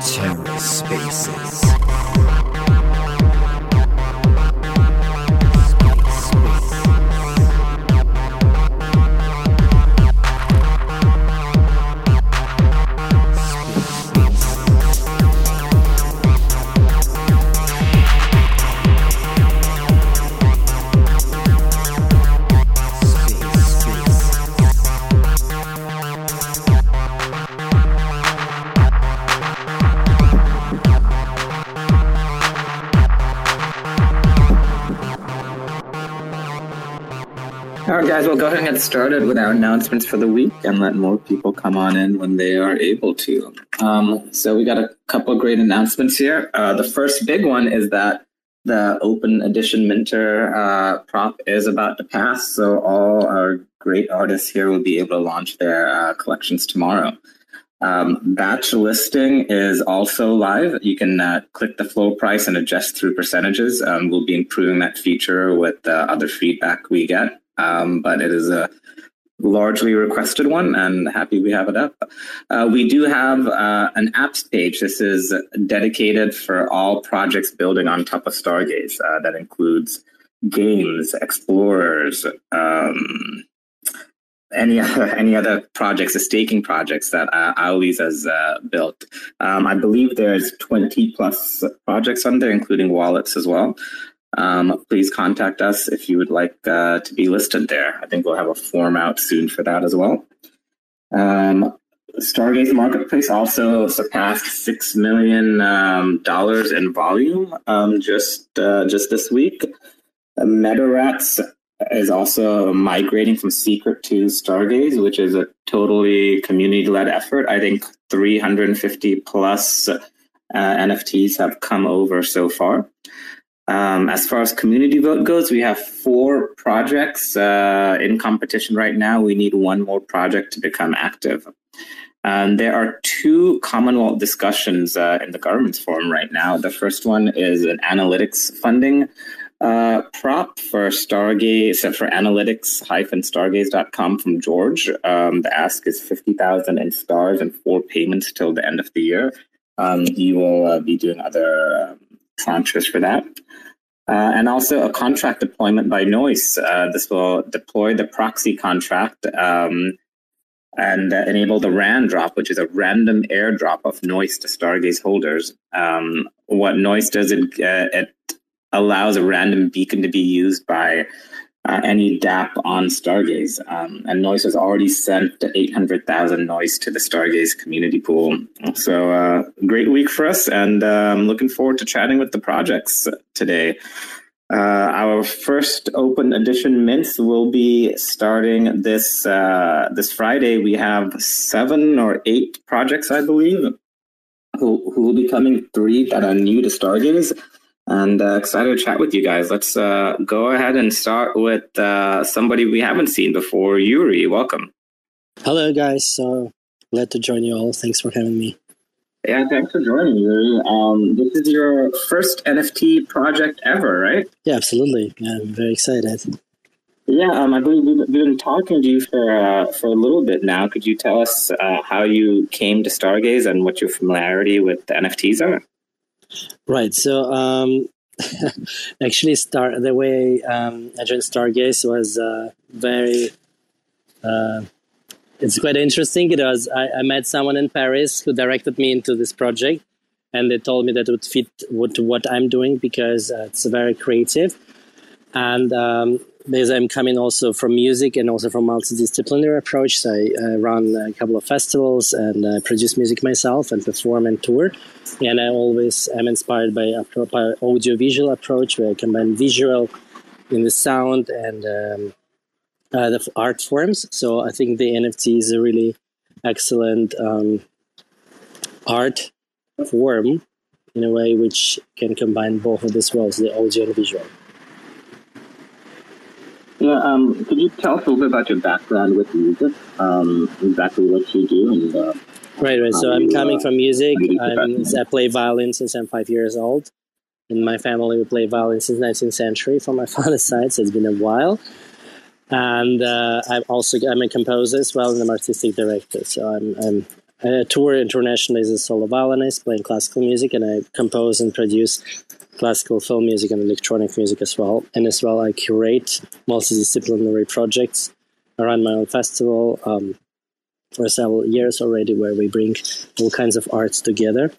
TerraSpaces. Guys, we'll go ahead and get started with our announcements for the week and let more people come on in when they are able to. Um, so we got a couple great announcements here. Uh, the first big one is that the open edition Minter uh, prop is about to pass, so all our great artists here will be able to launch their uh, collections tomorrow. Um, batch listing is also live. You can uh, click the floor price and adjust through percentages. Um, we'll be improving that feature with uh, other feedback we get um, but it is a largely requested one and happy we have it up. Uh, we do have uh, an apps page. This is dedicated for all projects building on top of Stargaze. Uh, that includes games, explorers, um, any other, any other projects, the staking projects that uh, Aulis has uh, built. Um, I believe there's 20 plus projects on there, including wallets as well um, please contact us if you would like uh, to be listed there. I think we'll have a form out soon for that as well. Um, Stargaze Marketplace also surpassed six million um, dollars in volume um, just uh, just this week. MetaRats is also migrating from Secret to Stargaze, which is a totally community-led effort. I think 350 plus uh, NFTs have come over so far. Um, as far as community vote goes, we have four projects uh, in competition right now. We need one more project to become active. Um, there are two Commonwealth discussions uh, in the government's forum right now. The first one is an analytics funding uh, prop for Stargaze, for analytics-stargaze.com from George. Um, the ask is 50,000 in stars and four payments till the end of the year. Um, he will uh, be doing other um, for that. Uh, and also a contract deployment by Nois. Uh, this will deploy the proxy contract um, and uh, enable the RAN drop, which is a random airdrop of Nois to Stargaze holders. Um, what Nois does, it, uh, it allows a random beacon to be used by uh, any DAP on Stargaze. Um, and Nois has already sent 800,000 Nois to the Stargaze community pool. So, uh, great week for us, and I'm um, looking forward to chatting with the projects today. Uh, our first open edition mints will be starting this uh, this Friday. We have seven or eight projects, I believe, who, who will be coming. Three that are new to Stargaze and uh, excited to chat with you guys. Let's uh, go ahead and start with uh, somebody we haven't seen before. Yuri, welcome. Hello, guys. So glad to join you all. Thanks for having me. Yeah, thanks for joining, Yuri. Um, this is your first NFT project ever, right? Yeah, absolutely. Yeah, I'm very excited. Yeah, um, I believe we've been talking to you for uh, for a little bit now. Could you tell us uh, how you came to Stargaze and what your familiarity with the NFTs are? Right. So um, actually, start the way um, I joined Stargaze was uh, very. Uh, it's quite interesting. It was I, I, met someone in Paris who directed me into this project, and they told me that it would fit to what I'm doing because uh, it's very creative, and um, because I'm coming also from music and also from multidisciplinary approach. So I uh, run a couple of festivals and uh, produce music myself and perform and tour. And I always am inspired by, by audio visual approach where I combine visual in the sound and um, uh, the art forms. So I think the NFT is a really excellent um, art form in a way which can combine both of these worlds, the audio and visual. Yeah, um, could you tell us a little bit about your background with music? Um, exactly what you do and. Uh, right, right. So I'm coming uh, from music. I'm, I play violin since I'm five years old. In my family, we play violin since 19th century from my father's side, so it's been a while. and uh, I'm also I'm a composer as well and I'm artistic director. So I'm, I'm I tour internationally as a solo violinist, playing classical music, and I compose and produce classical film music and electronic music as well. And as well, I curate multidisciplinary projects. I run my own festival um, for several years already, where we bring all kinds of arts together.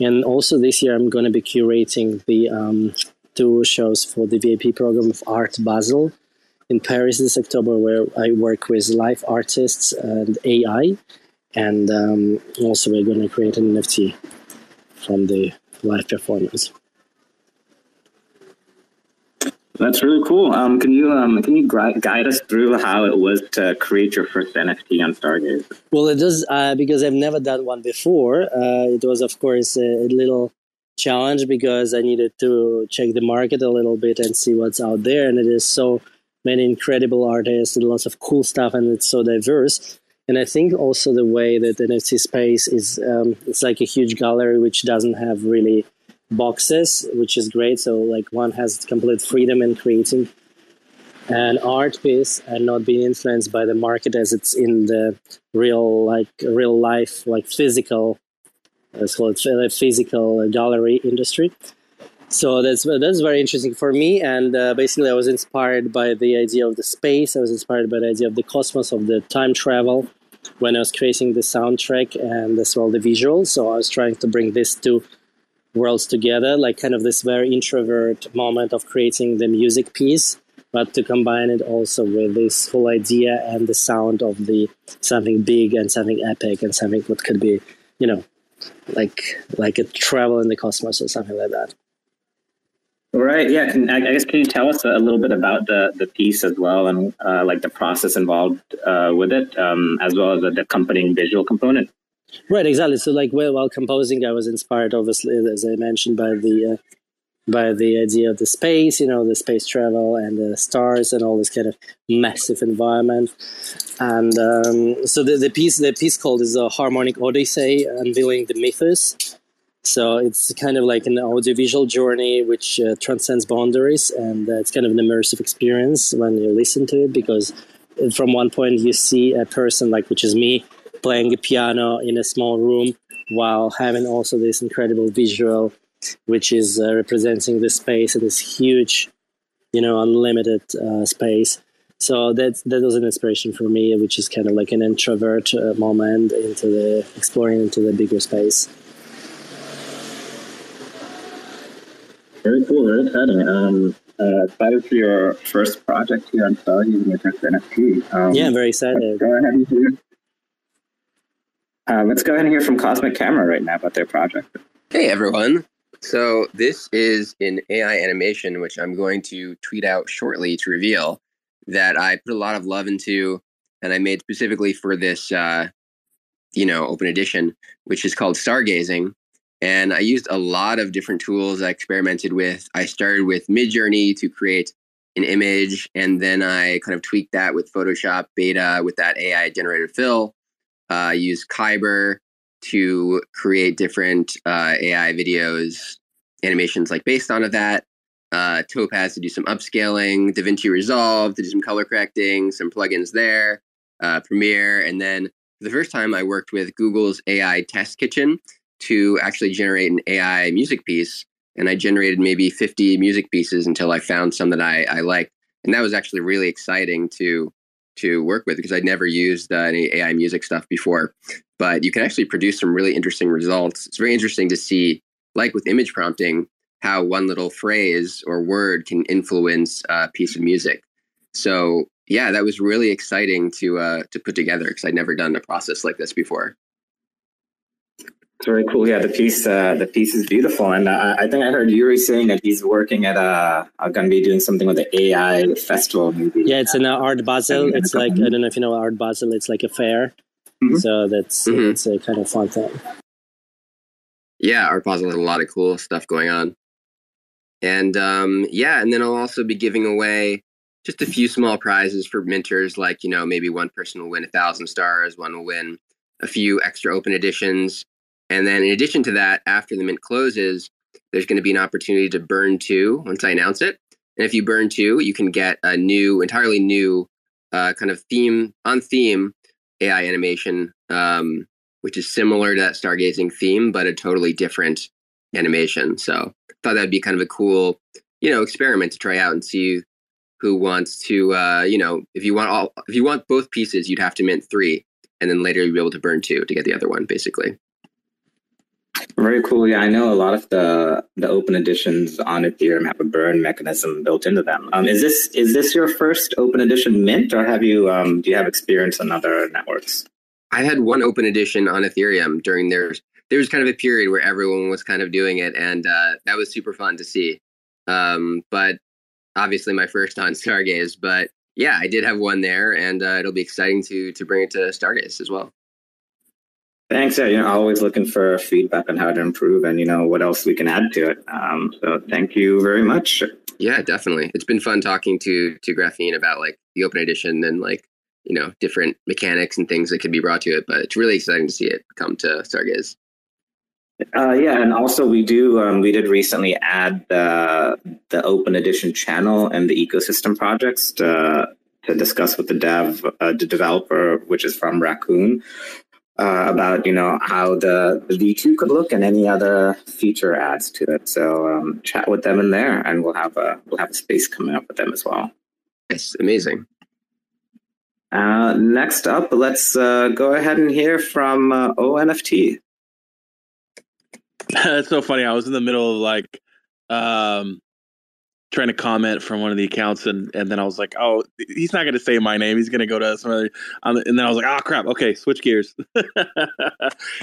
And also this year, I'm going to be curating the um, two shows for the VIP program of Art Basel in Paris this October, where I work with live artists and AI and um, also we're going to create an NFT from the live performance. That's really cool. Um, can you um, can you guide us through how it was to create your first NFT on Stargaze? Well, it does uh, because I've never done one before. Uh, it was, of course, a, a, little challenge because I needed to check the market a little bit and see what's out there. And it is so many incredible artists and lots of cool stuff, and it's so diverse. And I think also the way that the NFT space is, um, it's like a huge gallery which doesn't have really boxes, which is great. So like one has complete freedom in creating an art piece and not being influenced by the market as it's in the real like real life like physical let's call it physical gallery industry. So that's that's very interesting for me. And uh, basically i was inspired by the idea of the space. I was inspired by the idea of the cosmos of the time travel when i was creating the soundtrack and as well the visuals. So i was trying to bring this two worlds together like kind of this very introvert moment of creating the music piece but to combine it also with this whole idea and the sound of the something big and something epic and something that could be you know like like a travel in the cosmos or something like that Right. Yeah. Can, I guess can you tell us a little bit about the the piece as well, and uh, like the process involved uh, with it, um, as well as the accompanying visual component. Right. Exactly. So, like while, while composing, I was inspired, obviously, as I mentioned, by the uh, by the idea of the space, you know, the space travel and the stars and all this kind of massive environment. And um, so the, the piece the piece called is a harmonic odyssey, unveiling the mythos so it's kind of like an audiovisual journey which uh, transcends boundaries, and uh, it's kind of an immersive experience when you listen to it because uh, from one point you see a person like which is me playing a piano in a small room while having also this incredible visual which is uh, representing the space and this huge you know unlimited uh, space so that that was an inspiration for me which is kind of like an introvert uh, moment into the exploring into the bigger space Very cool, very exciting. Um, uh, excited for your first project here on using your first NFT. Um, yeah, I'm very excited. Go ahead and hear. Uh, let's go ahead and hear from Cosmic Camera right now about their project. Hey everyone. So this is an AI animation which I'm going to tweet out shortly to reveal that I put a lot of love into and I made specifically for this uh, you know, open edition, which is called Stargazing. And I used a lot of different tools I experimented with. I started with Midjourney to create an image, and then I kind of tweaked that with Photoshop Beta with that AI generated fill. Uh, I used Kaiber to create different uh, AI videos, animations like based on of that. Uh, Topaz to do some upscaling, DaVinci Resolve to do some color correcting, some plugins there, Premiere, and then for the first time I worked with Google's AI Test Kitchen to actually generate an AI music piece. And I generated maybe 50 music pieces until I found some that I, I liked. And that was actually really exciting to to work with because I'd never used uh, any AI music stuff before. But you can actually produce some really interesting results. It's very interesting to see, like with image prompting, how one little phrase or word can influence a piece of music. So yeah, that was really exciting to uh, to put together because I'd never done a process like this before. It's very cool. Yeah, the piece uh, the piece is beautiful, and uh, I think I heard Yuri saying that he's working at a uh, going to be doing something with the AI festival. Maybe. Yeah, it's in uh, Art Basel. It's like I don't know if you know Art Basel. It's like a fair, mm-hmm. so that's mm-hmm. it's a kind of fun thing. Yeah, Art Basel has a lot of cool stuff going on, and um, yeah, and then I'll also be giving away just a few small prizes for minters. Like you know, maybe one person will win a thousand stars, one will win a few extra open editions and then in addition to that, after the mint closes, there's going to be an opportunity to burn two once I announce it. And if you burn two, you can get a new, entirely new uh, kind of theme on theme AI animation, um, which is similar to that stargazing theme, but a totally different animation. So thought that'd be kind of a cool, you know, experiment to try out and see who wants to, uh, you know, if you want all, if you want both pieces, you'd have to mint three, and then later you'd be able to burn two to get the other one, basically. Very cool. Yeah, I know a lot of the the open editions on Ethereum have a burn mechanism built into them. Um, is this is this your first open edition mint, or have you um, do you have experience on other networks? I had one open edition on Ethereum during their there was kind of a period where everyone was kind of doing it, and uh, that was super fun to see. Um, but obviously, my first on Stargaze. But yeah, I did have one there, and uh, it'll be exciting to to bring it to Stargaze as well. Thanks. Yeah, you know, always looking for feedback on how to improve and you know what else we can add to it. Um, so thank you very much. Yeah, definitely. It's been fun talking to to Graphene about like the open edition and like you know different mechanics and things that could be brought to it. But it's really exciting to see it come to Stargaze. Uh, yeah, and also we do um, we did recently add the the open edition channel and the ecosystem projects to, to discuss with the dev uh, the developer, which is from Raccoon, uh, about you know how the, the V2 could look and any other feature adds to it. So um, chat with them in there, and we'll have a we'll have a space coming up with them as well. It's amazing. Uh, next up, let's uh, go ahead and hear from uh, ONFT. That's so funny. I was in the middle of like um, trying to comment from one of the accounts, and and then I was like, oh, he's not going to say my name. He's going to go to some other. Um, and then I was like, oh crap. Okay, switch gears.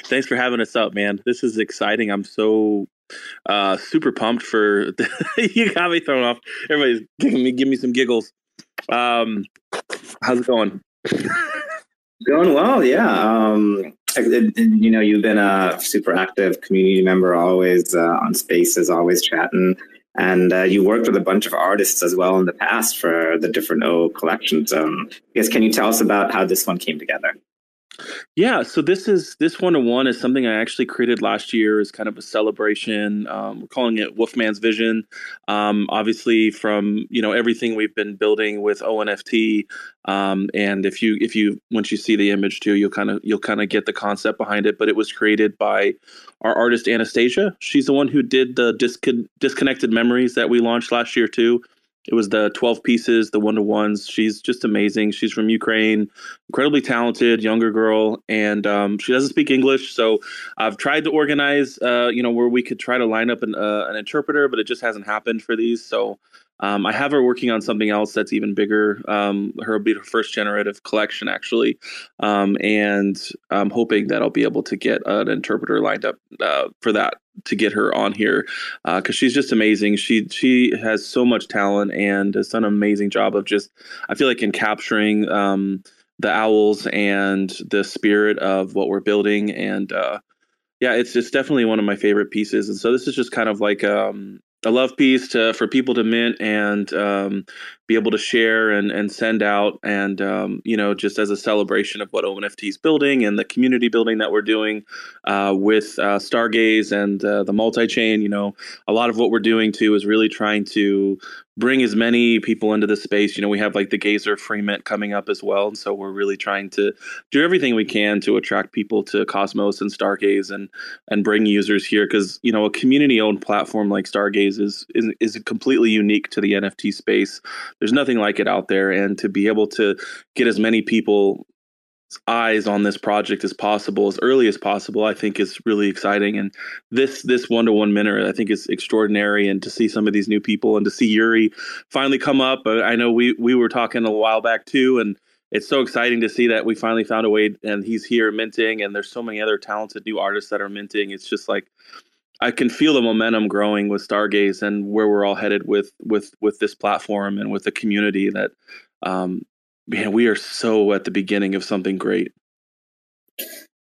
Thanks for having us up, man. This is exciting. I'm so uh, super pumped for. you got me thrown off. Everybody's giving me give me some giggles. Um, how's it going? Going well, yeah. Um, you know, you've been a super active community member, always uh, on spaces, always chatting. And uh, you worked with a bunch of artists as well in the past for the different O collections. Um, I guess, can you tell us about how this one came together? Yeah, so this is this one to one is something I actually created last year as kind of a celebration. Um, we're calling it Wolfman's Vision. Um, obviously, from you know everything we've been building with ONFT, um, and if you if you once you see the image too, you'll kind of you'll kind of get the concept behind it. But it was created by our artist Anastasia. She's the one who did the discon- disconnected memories that we launched last year too. It was the 12 pieces, the one to ones. She's just amazing. She's from Ukraine, incredibly talented, younger girl, and um, she doesn't speak English. So I've tried to organize, uh, you know, where we could try to line up an, uh, an interpreter, but it just hasn't happened for these. So um, I have her working on something else that's even bigger. Um, her will be her first generative collection, actually, um, and I'm hoping that I'll be able to get an interpreter lined up uh, for that to get her on here because uh, she's just amazing. She she has so much talent and has done an amazing job of just I feel like in capturing um, the owls and the spirit of what we're building and. Uh, yeah, it's just definitely one of my favorite pieces, and so this is just kind of like um, a love piece to for people to mint and um, be able to share and, and send out and um, you know just as a celebration of what ONFT is building and the community building that we're doing uh, with uh, Stargaze and uh, the multi chain. You know, a lot of what we're doing too is really trying to bring as many people into the space. You know, we have like the Gazer free mint coming up as well, and so we're really trying to do everything we can to attract people to Cosmos and Stargaze and and bring users here because you know a community owned platform like Stargaze is, is is completely unique to the NFT space. There's nothing like it out there, and to be able to get as many people eyes on this project as possible as early as possible i think is really exciting. And this this one-to-one minute i think is extraordinary and to see some of these new people and to see yuri finally come up uh, i know we we were talking a while back too and it's so exciting to see that we finally found a way and he's here minting and there's so many other talented new artists that are minting. It's just like i can feel the momentum growing with stargaze and where we're all headed with with with this platform and with the community that um, man, we are so at the beginning of something great.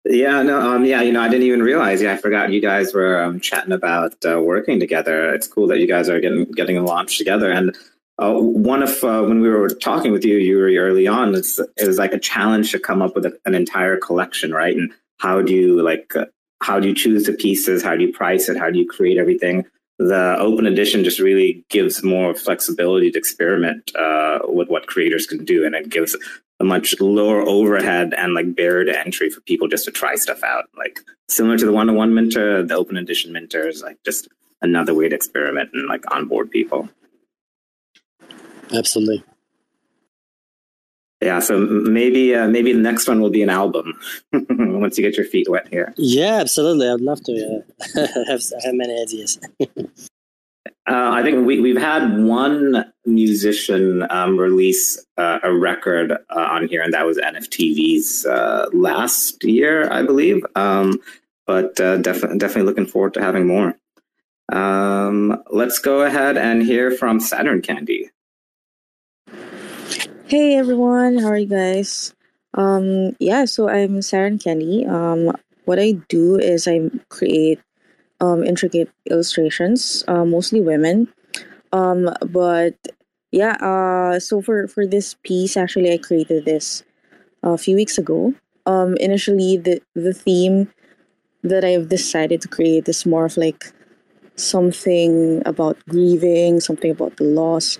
Yeah, no, um, yeah, you know, I didn't even realize. Yeah, I forgot you guys were um, chatting about uh, working together. It's cool that you guys are getting getting a launch together. And uh, one of uh, when we were talking with you, you were early on. It was like a challenge to come up with a, an entire collection, right? And how do you like uh, how do you choose the pieces? How do you price it? How do you create everything? the open edition just really gives more flexibility to experiment uh, with what creators can do, and it gives a much lower overhead and like barrier to entry for people just to try stuff out. Like similar to the one-on-one mentor, the open edition minter is like just another way to experiment and like onboard people. Absolutely. Yeah, so maybe uh, maybe the next one will be an album once you get your feet wet here. Yeah, absolutely. I'd love to uh, have have many ideas. Uh, I think we, we've had one musician um, release uh, a record uh, on here, and that was NFTV's uh, last year, I believe. Um, but uh, definitely, definitely looking forward to having more. Um, let's go ahead and hear from Saturn Candy. Hey everyone, how are you guys? Um, yeah, so I'm Saturn Candy. Um, what I do is I create um, intricate illustrations, uh, mostly women. Um, but yeah, uh, so for, for this piece, actually, I created this a few weeks ago. Um, initially, the, the theme that I've decided to create is more of like something about grieving, something about the loss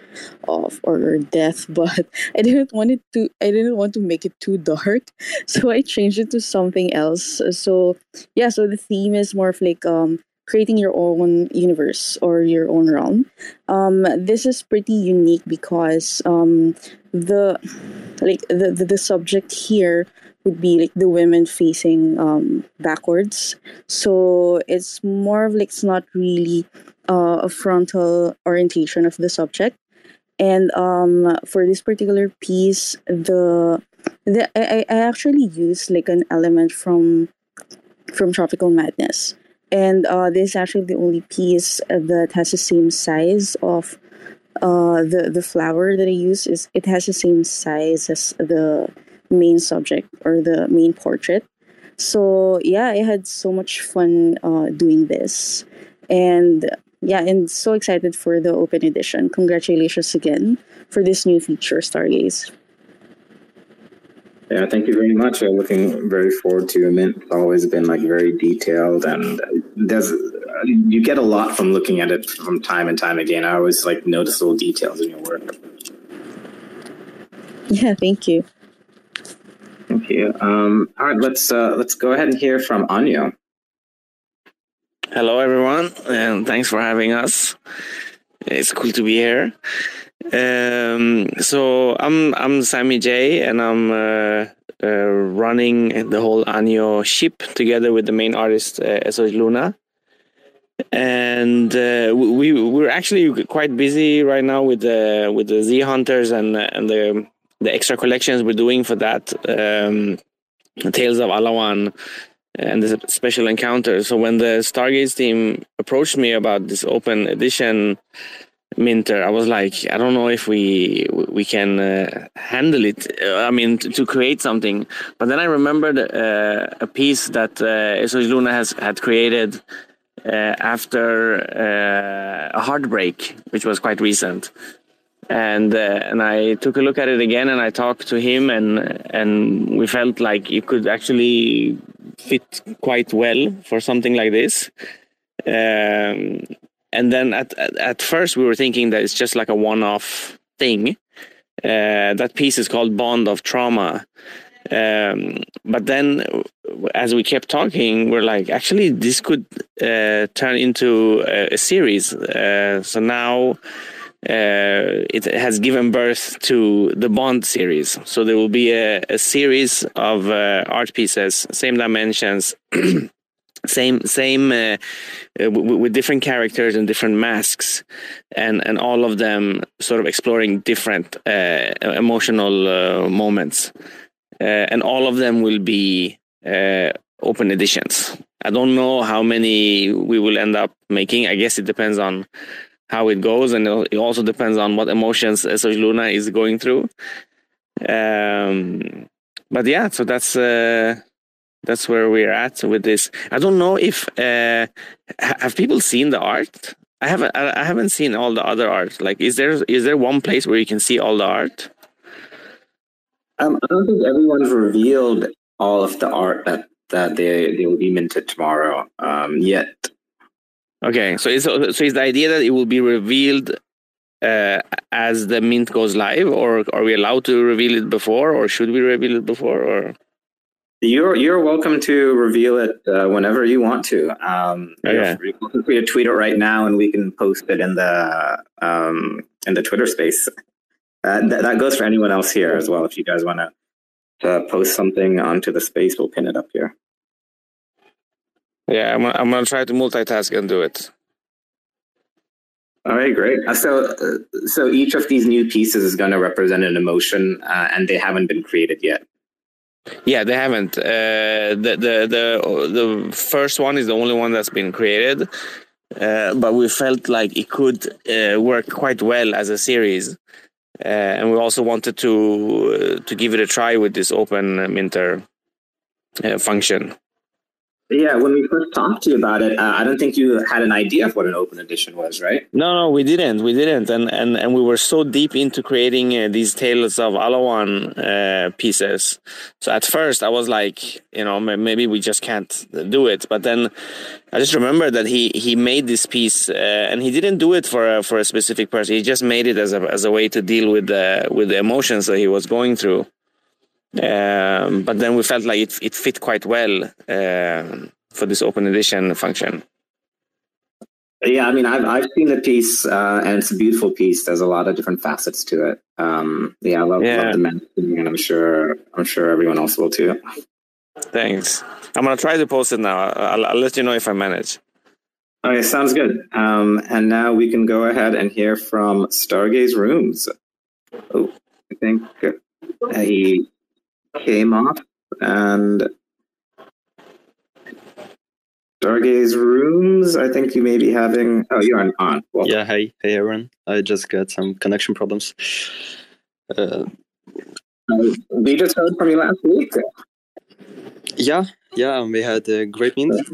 of or death, but I didn't want it to I didn't want to make it too dark. So I changed it to something else. So yeah, so the theme is more of like um creating your own universe or your own realm. Um, this is pretty unique because um, the like the, the, the subject here would be like the women facing um, backwards. So it's more of like it's not really uh, a frontal orientation of the subject. And um, for this particular piece, the the I, I actually used like an element from from Tropical Madness and uh, this is actually the only piece that has the same size of uh, the the flower that I use is it has the same size as the main subject or the main portrait. So yeah, I had so much fun uh, doing this, and yeah, and so excited for the open edition. Congratulations again for this new feature, Stargaze. Yeah, thank you very much. I'm looking very forward to Mint. It's always been like very detailed, and there's you get a lot from looking at it from time and time again. I always like notice little details in your work. Yeah, thank you. Thank you. Um, all right, let's uh, let's go ahead and hear from Anya. Hello, everyone, and thanks for having us. It's cool to be here. Um, so I'm I'm Sammy J, and I'm uh, uh, running the whole Anio ship together with the main artist uh, SOS Luna. And uh, we we're actually quite busy right now with the with the Z Hunters and and the the extra collections we're doing for that um, Tales of Alawan and the special encounters. So when the Stargaze team approached me about this open edition Minter, I was like, I don't know if we we can uh, handle it. Uh, I mean, to, to, create something. But then I remembered uh, a piece that uh, SOS Luna has had created uh, after uh, a heartbreak, which was quite recent. And uh, and I took a look at it again, and I talked to him, and and we felt like it could actually fit quite well for something like this. Um, and then at, at, at first we were thinking that it's just like a one-off thing. Uh, that piece is called Bond of Trauma. Um, but then, as we kept talking, we're like, actually, this could uh, turn into a, a series. Uh, so now uh, it has given birth to the Bond series. So there will be a, a series of uh, art pieces, same dimensions. same same uh, uh, with different characters and different masks and and all of them sort of exploring different uh, emotional uh, moments. Uh, and all of them will be uh, open editions. I don't know how many we will end up making. I guess it depends on how it goes and it also depends on what emotions SOS Luna is going through. Um, but yeah so that's that's where we're at with this. I don't know if uh, have people seen the art. I haven't. I haven't seen all the other art. Like, is there is there one place where you can see all the art? Um, I don't think everyone's revealed all of the art that that they they will be minted tomorrow um, yet. Okay, so it's so is the idea that it will be revealed uh, as the mint goes live, or are we allowed to reveal it before, or should we reveal it before, or? You're you're welcome to reveal it uh, whenever you want to. Um, Okay. You're free to tweet it right now, and we can post it in the um, in the Twitter space. Uh, th- that goes for anyone else here as well. If you guys want to uh, post something onto the space, we'll pin it up here. Yeah, I'm, I'm gonna try to multitask and do it. All right, great. Uh, so, uh, so each of these new pieces is going to represent an emotion, uh, and they haven't been created yet. Yeah, they haven't. Uh, the the the the first one is the only one that's been created, uh, but we felt like it could uh, work quite well as a series, uh, and we also wanted to uh, to give it a try with this open minter uh, function. Yeah, when we first talked to you about it, uh, I don't think you had an idea of what an open edition was, right? No, no, we didn't. We didn't, and and and we were so deep into creating uh, these tales of Alawan uh, pieces. So at first, I was like, you know, maybe we just can't do it. But then I just remember that he he made this piece, uh, and he didn't do it for a, for a specific person. He just made it as a as a way to deal with the with the emotions that he was going through. Um, but then we felt like it it fit quite well um for this open edition function. Yeah, I mean, I've I've seen the piece, uh, and it's a beautiful piece. There's a lot of different facets to it. Um, yeah, I love, Yeah. love the mentioning, and I'm sure I'm sure everyone else will too. Thanks. I'm gonna try to post it now. I'll, I'll let you know if I manage. Okay, sounds good. Um, and now we can go ahead and hear from Stargaze Rooms. Oh, I think uh, he came off, and Stargaze Rooms. I think you may be having. Oh, you're on. on. Welcome. Yeah, hey, hey everyone. I just got some connection problems. Uh, We just heard from you last week. yeah, yeah, we had a great meeting.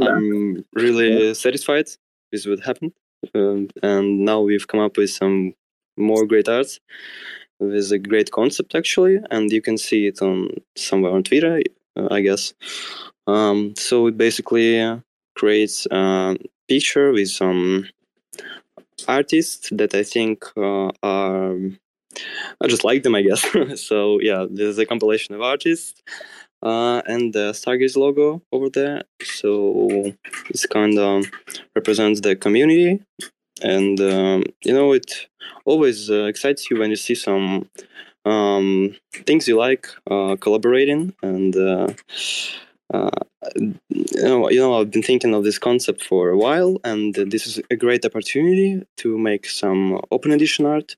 I'm really satisfied with what happened, um, and now we've come up with some more great art with a great concept actually, and you can see it on somewhere on Twitter, uh, I guess. Um, so it basically creates a picture with some artists that I think uh, are. I just like them, I guess. so yeah, there's a compilation of artists uh, and the Stargaze logo over there. So it's kind of represents the community, and um, you know it always uh, excites you when you see some um, things you like uh, collaborating and. Uh, uh, you know, you know, I've been thinking of this concept for a while, and this is a great opportunity to make some open edition art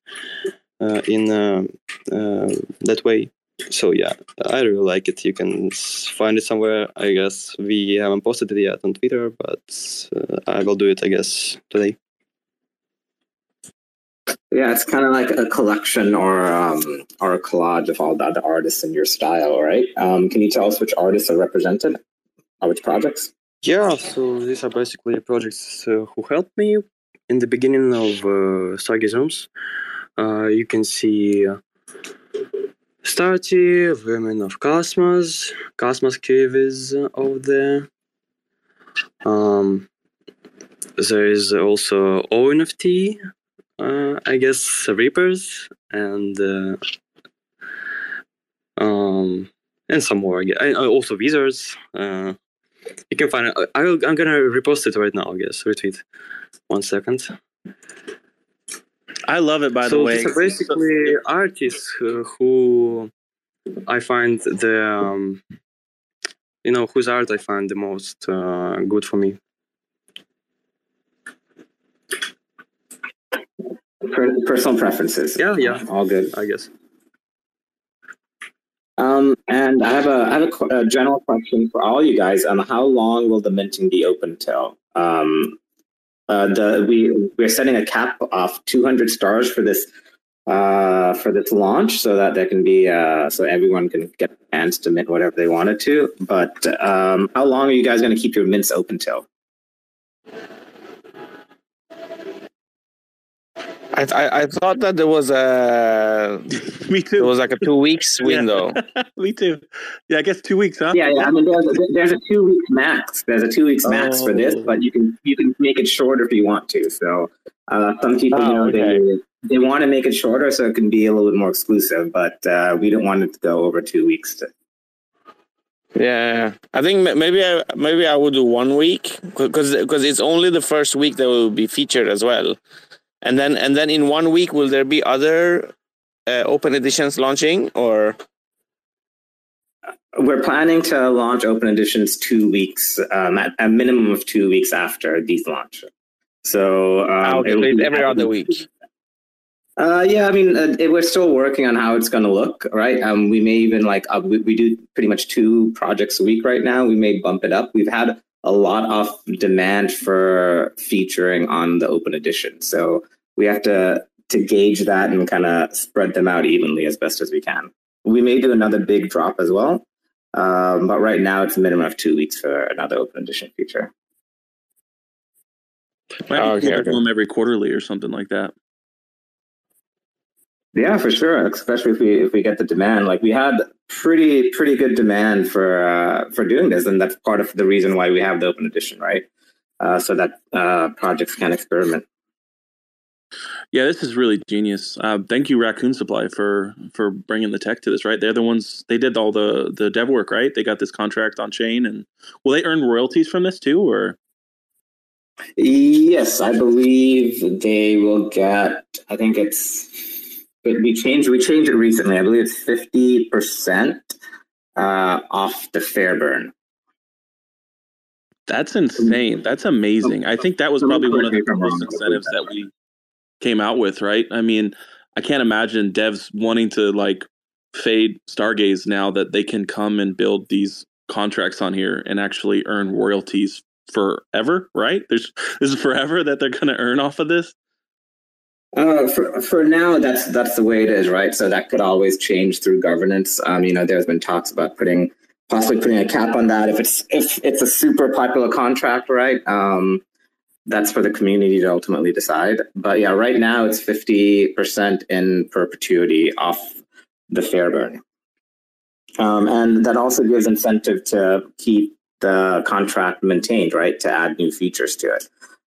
uh, in uh, that way. So yeah, I really like it. You can find it somewhere. I guess we haven't posted it yet on Twitter, but I will do it. I guess today. Yeah, it's kind of like a collection or um, or a collage of all the other artists in your style, right? Um, can you tell us which artists are represented, or which projects? Yeah, so these are basically projects uh, who helped me in the beginning of uh, Rooms. Uh, you can see uh, Starty, Women of Cosmos, Cosmos Cave is over there. Um, there is also ONFT, uh, I guess Reapers, and uh, um, and some more. I guess. And also Wizards. Uh, you can find it. I, I'm gonna repost it right now. I guess retweet. One second. I love it. By so the way, these are basically artists uh, who I find the um, you know whose art I find the most uh, good for me. Per- personal preferences. Yeah, yeah. all good. I guess. Um, and I have a I have a, a general question for all you guys. Um, how long will the minting be open till? Um, uh, the we we're setting a cap of 200 stars for this uh for this launch so that there can be uh so everyone can get chance to mint whatever they wanted to but um how long are you guys going to keep your mints open till I I, I, I thought that there was a Me too. It was like a two weeks window. Me too. Yeah, I guess two weeks, huh? Yeah, yeah. I mean, there's a, there's a two week max. There's a two weeks max for this, Oh. but you can you can make it shorter if you want to. So uh, some people, you Oh, know, okay. they they want to make it shorter so it can be a little bit more exclusive. But uh, we don't want it to go over two weeks. To, Yeah, I think maybe I maybe I would do one week because because it's only the first week that will be featured as well, and then and then in one week will there be other uh, open editions launching or we're planning to launch open editions two weeks, um, at a minimum of two weeks after these launch. So um, Ah, okay, it'll so it's be- every other week? Uh, yeah, I mean, uh, it- we're still working on how it's going to look, right? Um, we may even like uh, we, we do pretty much two projects a week right now. We may bump it up. We've had a lot of demand for featuring on the open edition, so we have to to gauge that and kind of spread them out evenly as best as we can. We may do another big drop as well, um, but right now it's a minimum of two weeks for another open edition feature. Might be Oh, okay, okay. every quarterly or something like that. Yeah, for sure. Especially if we if we get the demand, like we had pretty pretty good demand for uh, for doing this, and that's part of the reason why we have the open edition, right? Uh, so that uh, projects can experiment. Yeah, this is really genius. Uh, thank you, Raccoon Supply, for for bringing the tech to this. Right, they're the ones they did all the the dev work. Right, they got this contract on chain, and will they earn royalties from this too, or Yes, I believe they will get. I think it's. But we changed. We changed it recently. I believe it's fifty percent uh, off the fair burn. That's insane. That's amazing. I think that was probably one of the correct me if I'm biggest wrong, but I incentives that we came out with, right? I mean, I can't imagine devs wanting to like fade Stargaze now that they can come and build these contracts on here and actually earn royalties forever, right? There's this is forever that they're going to earn off of this. Uh, for for now, that's that's the way it is, right? So that could always change through governance. Um, you know, there's been talks about putting possibly putting a cap on that if it's if it's a super popular contract, right? Um, that's for the community to ultimately decide. But yeah, right now it's fifty percent in perpetuity off the fair burn, um, and that also gives incentive to keep the contract maintained, right? To add new features to it,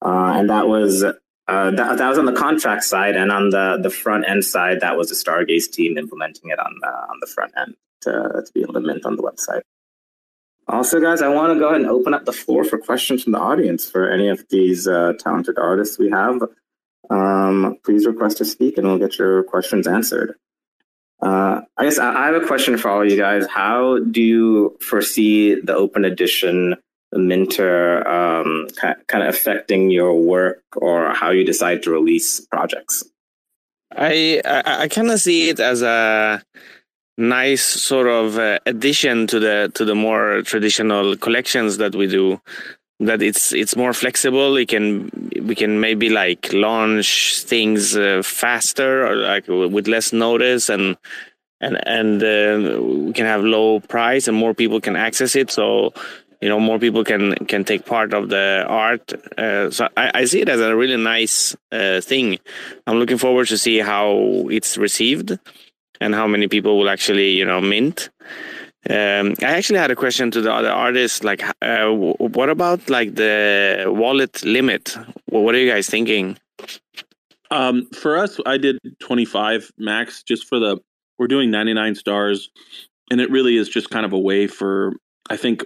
uh, and that was uh, that, that was on the contract side, and on the, the front end side, that was the Stargaze team implementing it on the on the front end to, to be able to mint on the website. Also, guys, I want to go ahead and open up the floor for questions from the audience for any of these uh, talented artists we have. Um, please request to speak, and we'll get your questions answered. Uh, I guess I, I have a question for all of you guys. How do you foresee the open edition Minter um, kind of affecting your work or how you decide to release projects? I I, I kind of see it as a nice sort of uh, addition to the to the more traditional collections that we do. That it's it's more flexible. We can we can maybe like launch things uh, faster or like with less notice and and and uh, we can have low price and more people can access it. So you know more people can can take part of the art. Uh, so I, I see it as a really nice uh, thing. I'm looking forward to see how it's received and how many people will actually you know mint. Um, I actually had a question to the other artists, like, uh, what about like the wallet limit? What are you guys thinking? Um, for us, I did 25 max just for the, we're doing 99 stars. And it really is just kind of a way for, I think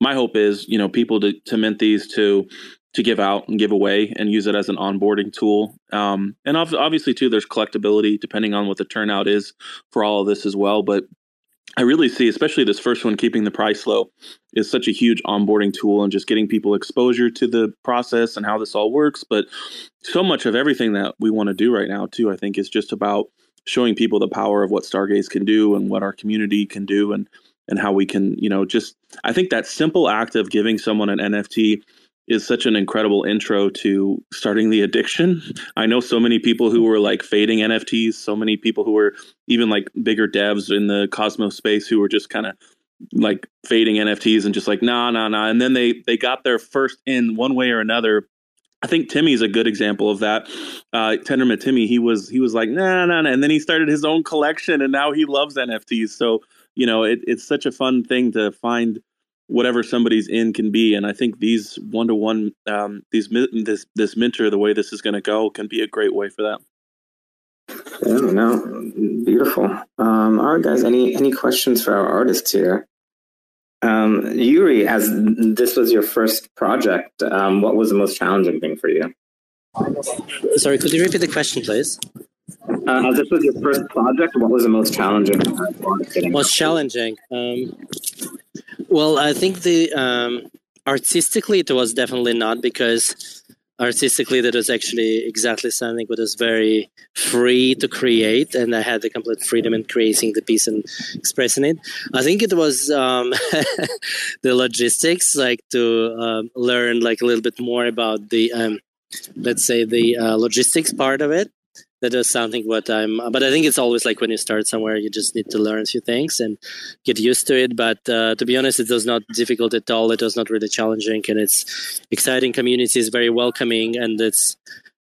my hope is, you know, people to, to mint these to, to give out and give away and use it as an onboarding tool. Um, and ob- obviously too, there's collectability depending on what the turnout is for all of this as well. But I really see, especially this first one, keeping the price low is such a huge onboarding tool and just getting people exposure to the process and how this all works. But so much of everything that we want to do right now, too, I think is just about showing people the power of what Stargaze can do and what our community can do and and how we can, you know, just I think that simple act of giving someone an NFT is such an incredible intro to starting the addiction. I know so many people who were like fading NFTs, so many people who were even like bigger devs in the Cosmos space who were just kind of like fading NFTs and just like nah nah nah and then they they got their first in one way or another I think Timmy's a good example of that. Uh, Tendermint Timmy, he was he was like nah nah nah, and then he started his own collection, and now he loves NFTs. So you know, it, it's such a fun thing to find whatever somebody's in can be, and I think these one to one these this this mentor, the way this is going to go can be a great way for that. Yeah, no, beautiful. Um, all right, guys. Any any questions for our artists here? Um, Yuri, as this was your first project, um, what was the most challenging thing for you? Sorry, could you repeat the question, please? Uh, this was your first project, what was the most challenging? Most challenging. Um, well, I think the um, artistically it was definitely not because artistically that was actually exactly something that was very free to create and i had the complete freedom in creating the piece and expressing it i think it was um, the logistics like to um, learn like a little bit more about the um, let's say the uh, logistics part of it that is something what I'm. But I think it's always like when you start somewhere, you just need to learn a few things and get used to it. But uh, to be honest, it was not difficult at all. It was not really challenging, and it's exciting. Community is very welcoming, and it's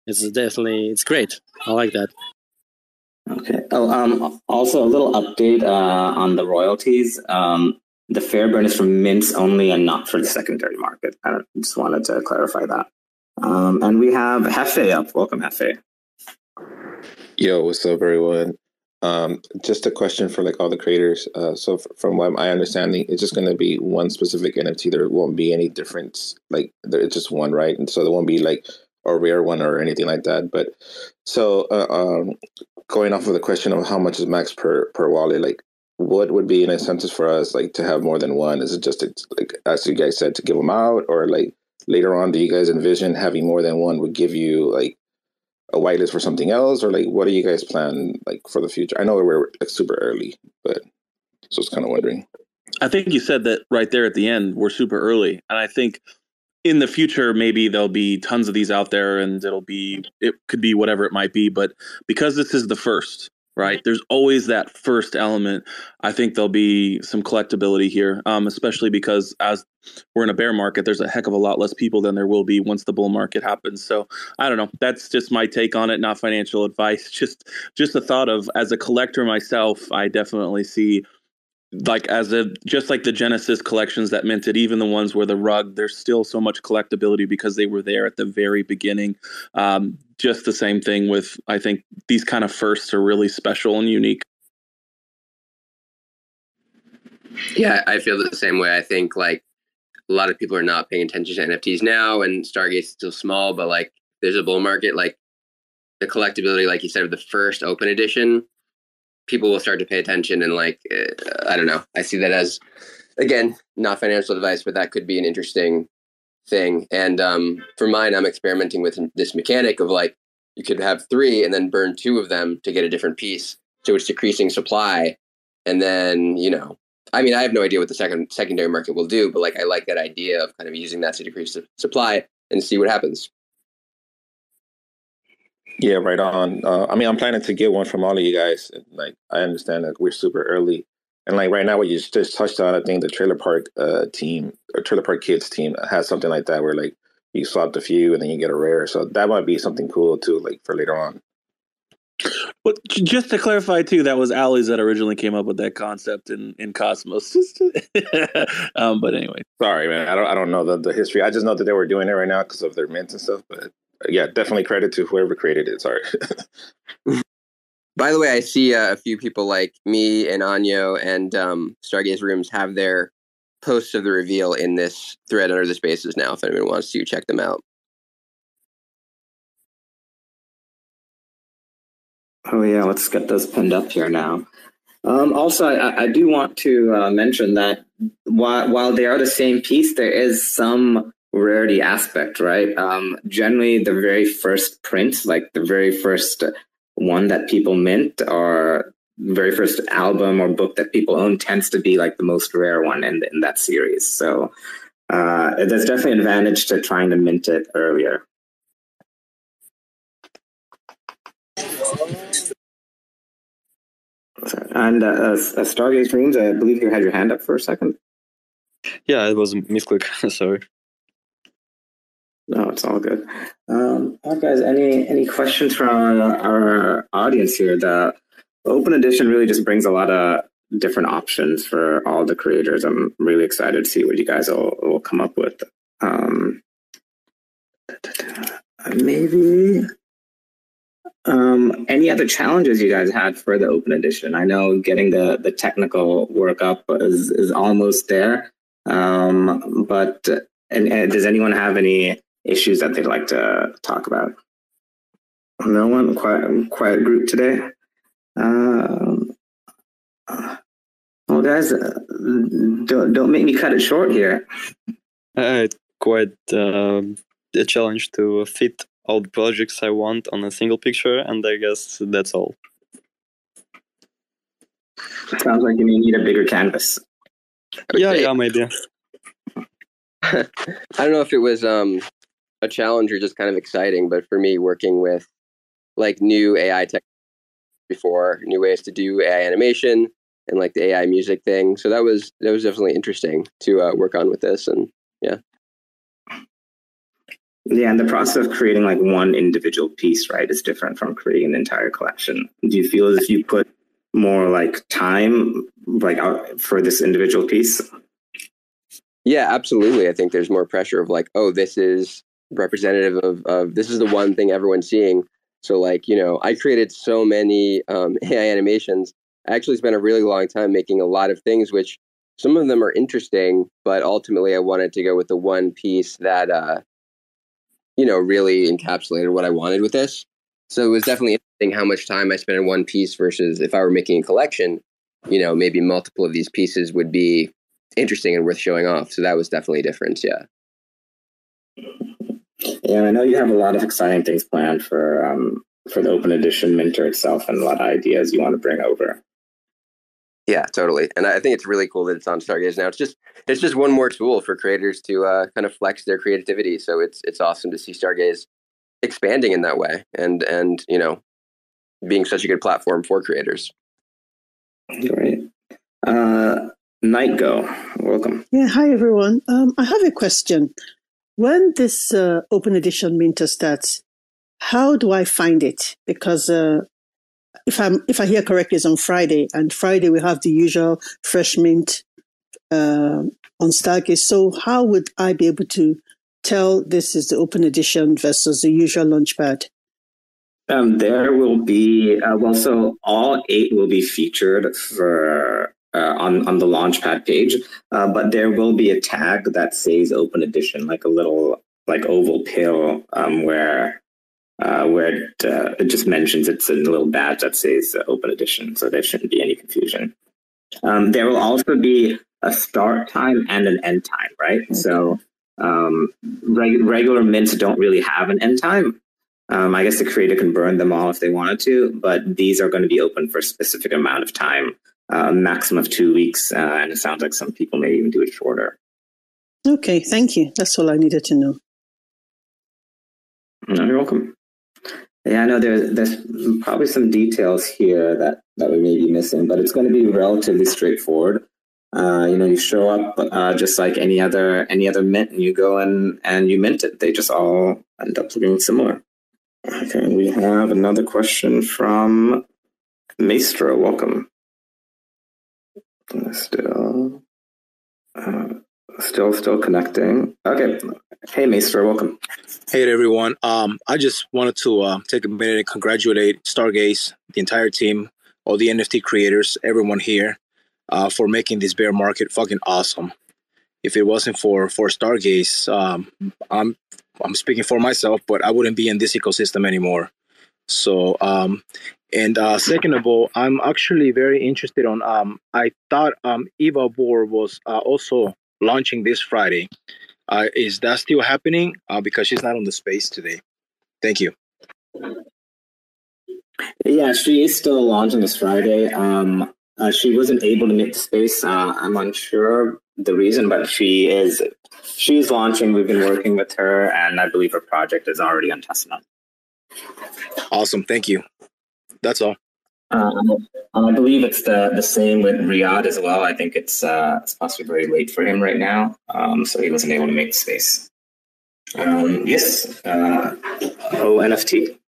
it's definitely it's great. I like that. Okay. Oh, um, also a little update uh, on the royalties. Um, the Fairburn is from mints only and not for the secondary market. I just wanted to clarify that. Um, and we have Jefe up. Welcome, Jefe. Yo, what's up, everyone? Um, just a question for like all the creators. Uh, so f- from what my understanding, it's just going to be one specific NFT. There won't be any difference. Like there, it's just one, right? And so there won't be like a rare one or anything like that. But so uh, um, going off of the question of how much is max per per wallet, like what would be an incentive for us like to have more than one? Is it just like as you guys said to give them out, or like later on, do you guys envision having more than one would give you like a whitelist for something else, or like what do you guys plan like for the future? I know we're like super early, but so it's kind of wondering. I think you said that right there at the end. We're super early, and I think in the future maybe there'll be tons of these out there, and it'll be it could be whatever it might be. But because this is the first, right? There's always that first element. I think there'll be some collectability here, um, especially because as we're in a bear market, there's a heck of a lot less people than there will be once the bull market happens. So I don't know. That's just my take on it, not financial advice. Just just the thought of as a collector myself, I definitely see like as a just like the Genesis collections that minted, even the ones where the rug, there's still so much collectability because they were there at the very beginning. Um, just the same thing with I think these kind of firsts are really special and unique. Yeah, I feel the same way. I think like a lot of people are not paying attention to NFTs now, and Stargaze's still small, but like there's a bull market, like the collectability, like you said, of the first open edition people will start to pay attention and like uh, i don't know. I see that as again not financial advice but that could be an interesting thing. And um, for mine i'm experimenting with this mechanic of like you could have three and then burn two of them to get a different piece. So it's decreasing supply. And then you know i mean i have no idea what the second secondary market will do but like i like that idea of kind of using that to decrease the supply and see what happens yeah, right on. Uh, I mean, I'm planning to get one from all of you guys. Like, I understand that we're super early, and like right now, what you just touched on, I think the Trailer Park uh, team or Trailer Park Kids team has something like that, where like you swap a few and then you get a rare. So that might be something cool too, like for later on. Well, just to clarify too, that was Ali's that originally came up with that concept in, in Cosmos. um, but anyway, sorry, man. I don't I don't know the, the history. I just know that they were doing it right now because of their mints and stuff. But yeah, definitely credit to whoever created it. Sorry. By the way, I see uh, a few people like me and Anyo and um, Stargaze Rooms have their posts of the reveal in this thread under the spaces now. If anyone wants to check them out. Oh yeah, let's get those pinned up here now. Um, also, I, I, do want to uh, mention that while while they are the same piece, there is some rarity aspect, right? Um, generally, the very first print, like the very first one that people mint, or very first album or book that people own, tends to be like the most rare one in in that series. So uh, there's definitely an advantage to trying to mint it earlier. And uh, uh, Stargaze Rooms, I believe you had your hand up for a second. Yeah, it was a misclick. Sorry. No, it's all good. Um, well, guys, any any questions from our, audience here? The Open Edition really just brings a lot of different options for all the creators. I'm really excited to see what you guys will, will come up with. Um, maybe um, any other challenges you guys had for the Open Edition? I know getting the the technical work up is is almost there, um, but and, and does anyone have any issues that they'd like to talk about? No one, quiet, quiet group today. Um, well, guys, uh, don't don't make me cut it short here. Uh, quite uh, a challenge to fit all the projects I want on a single picture, and I guess that's all. Sounds like you may need a bigger canvas. Yeah, yeah, maybe. I don't know if it was um, a challenge or just kind of exciting, but for me, working with like new AI tech before, new ways to do AI animation and like the AI music thing, so that was that was definitely interesting to uh, work on with this, and yeah. Yeah, and the process of creating like one individual piece, right, is different from creating an entire collection. Do you feel as if you put more like time, like out for this individual piece? Yeah, absolutely. I think there's more pressure of like, oh, this is representative of, of this is the one thing everyone's seeing. So like, you know, I created so many um, AI animations. I actually spent a really long time making a lot of things, which some of them are interesting, but ultimately I wanted to go with the one piece that, uh, you know, really encapsulated what I wanted with this. So it was definitely interesting how much time I spent in one piece versus if I were making a collection, you know, maybe multiple of these pieces would be interesting and worth showing off. So that was definitely a difference. Yeah. Yeah, I know you have a lot of exciting things planned for um, for the Open Edition Minter itself, and a lot of ideas you want to bring over. Yeah, totally. And I think it's really cool that it's on Stargaze now. It's just it's just one more tool for creators to uh, kind of flex their creativity. So it's it's awesome to see Stargaze expanding in that way, and and you know, being such a good platform for creators. Great. Uh, Night Go, welcome. Yeah, hi everyone. Um, I have a question. When this uh, Open Edition Minter starts, how do I find it? Because uh, if I'm if I hear correctly, it's on Friday, and Friday we have the usual fresh mint uh, on Stargaze. So how would I be able to tell this is the open edition versus the usual launchpad? Um, there will be uh, well, so all eight will be featured for uh, on on the launchpad page, uh, but there will be a tag that says open edition, like a little like oval pill um, where uh, where it, uh, it, just mentions it's a little badge that says uh, open edition, so there shouldn't be any confusion. Um, there will also be a start time and an end time, right? Okay. So um, reg- regular mints don't really have an end time. Um, I guess the creator can burn them all if they wanted to, but these are going to be open for a specific amount of time, uh, maximum of two weeks, uh, and it sounds like some people may even do it shorter. Okay, thank you. That's all I needed to know. No, you're welcome. Yeah, I know there's there's probably some details here that that we may be missing, but it's going to be relatively straightforward. Uh, you know, you show up uh, just like any other any other mint, and you go in and you mint it. They just all end up looking similar. Okay, we have another question from Maestro. Welcome. Still, uh, still, still connecting. Okay. Hey, Maestro. Welcome. Hey, everyone. Um, I just wanted to uh, take a minute and congratulate Stargaze, the entire team, all the NFT creators, everyone here, uh, for making this bear market fucking awesome. If it wasn't for for Stargaze, um, I'm I'm speaking for myself, but I wouldn't be in this ecosystem anymore. So, um, and uh, second of all, I'm actually very interested on. Um, I thought um, Eva Bohr was uh, also launching this Friday. Uh, is that still happening? Uh, because she's not on the space today. Thank you. Yeah, she is still launching this Friday. Um, uh, she wasn't able to make the space. Uh, I'm unsure the reason, but she is she's launching. We've been working with her, and I believe her project is already on testnet. Awesome, thank you. That's all. Um, I believe it's the the same with Riyadh as well. I think it's uh, it's possibly very late for him right now, um, so he wasn't able to make space. Um, yes. Uh, ONFT.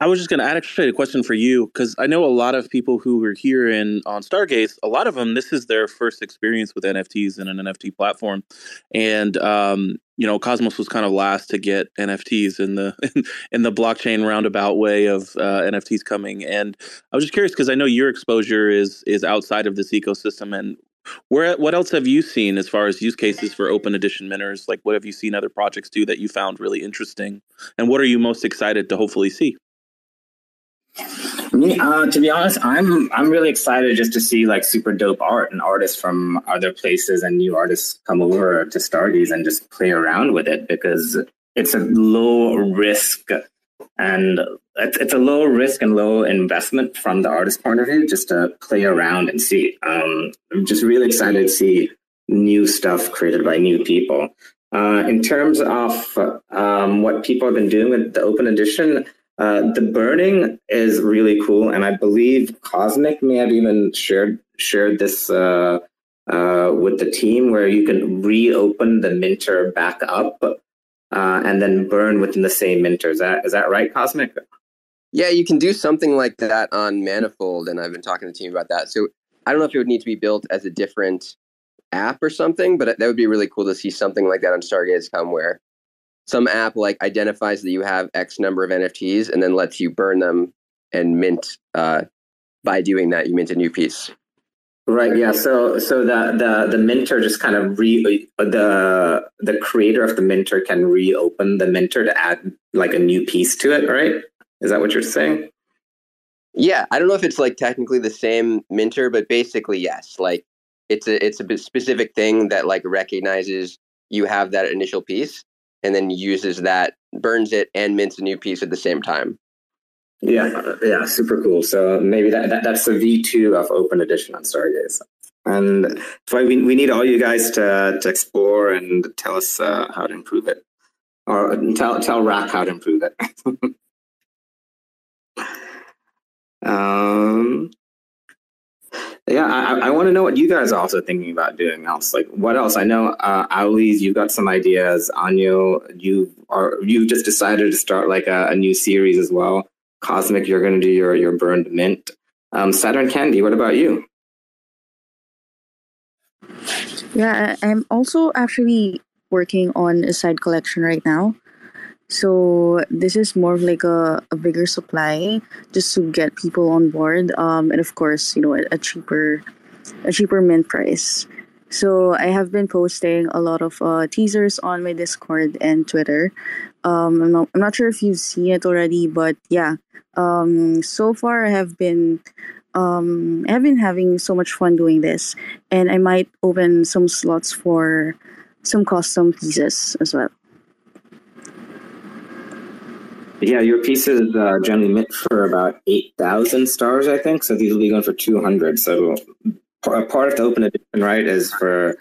I was just going to add actually a question for you because I know a lot of people who are here in on Stargaze. A lot of them, this is their first experience with NFTs and an NFT platform, and um, you know, Cosmos was kind of last to get NFTs in the in the blockchain roundabout way of uh, NFTs coming. And I was just curious because I know your exposure is is outside of this ecosystem, and where what else have you seen as far as use cases for open edition minters? Like what have you seen other projects do that you found really interesting? And what are you most excited to hopefully see? Me, uh, to be honest, I'm I'm really excited just to see like super dope art and artists from other places and new artists come over to Stargaze and just play around with it because it's a low risk and it's, it's a low risk and low investment from the artist point of view just to play around and see. Um, I'm just really excited to see new stuff created by new people. Uh, in terms of um, what people have been doing with the open edition, uh, the burning is really cool, and I believe Cosmic may have even shared shared this uh, uh, with the team, where you can reopen the minter back up uh, and then burn within the same minter. Is that is that right, Cosmic? Yeah, you can do something like that on Manifold, and I've been talking to the team about that. So I don't know if it would need to be built as a different app or something, but that would be really cool to see something like that on Stargaze come where some app like identifies that you have X number of NFTs and then lets you burn them and mint. Uh, by doing that, you mint a new piece. Right. Yeah. So so the the the minter just kind of re the the creator of the minter can reopen the minter to add like a new piece to it. Right. Is that what you're saying? Yeah. I don't know if it's like technically the same minter, but basically yes. Like it's a it's a specific thing that like recognizes you have that initial piece and then uses that burns it and mints a new piece at the same time. Yeah, yeah, super cool. So maybe that, that that's the V2 of Open Edition on Stargaze. And that's why we, we need all you guys to, to explore and tell us uh, how to improve it. Or tell, tell Rack how to improve it. um, yeah, I, I want to know what you guys are also thinking about doing else. Like, what else? I know, uh, Auli's, you've got some ideas. Anyo, you are you just decided to start like a, a new series as well. Cosmic, you're going to do your, your burned mint. Um, Saturn Candy, what about you? Yeah, I'm also actually working on a side collection right now. So this is more of like a, a bigger supply just to get people on board. Um, and of course, you know, a, a cheaper a cheaper mint price. So I have been posting a lot of uh, teasers on my Discord and Twitter. Um, I'm not, I'm not sure if you've seen it already, but yeah. Um, so far I have been um, I have been having so much fun doing this, and I might open some slots for some custom pieces as well. Yeah, your pieces uh, generally mint for about eight thousand stars, I think. So these will be going for two hundred. So part of the open edition, right, is for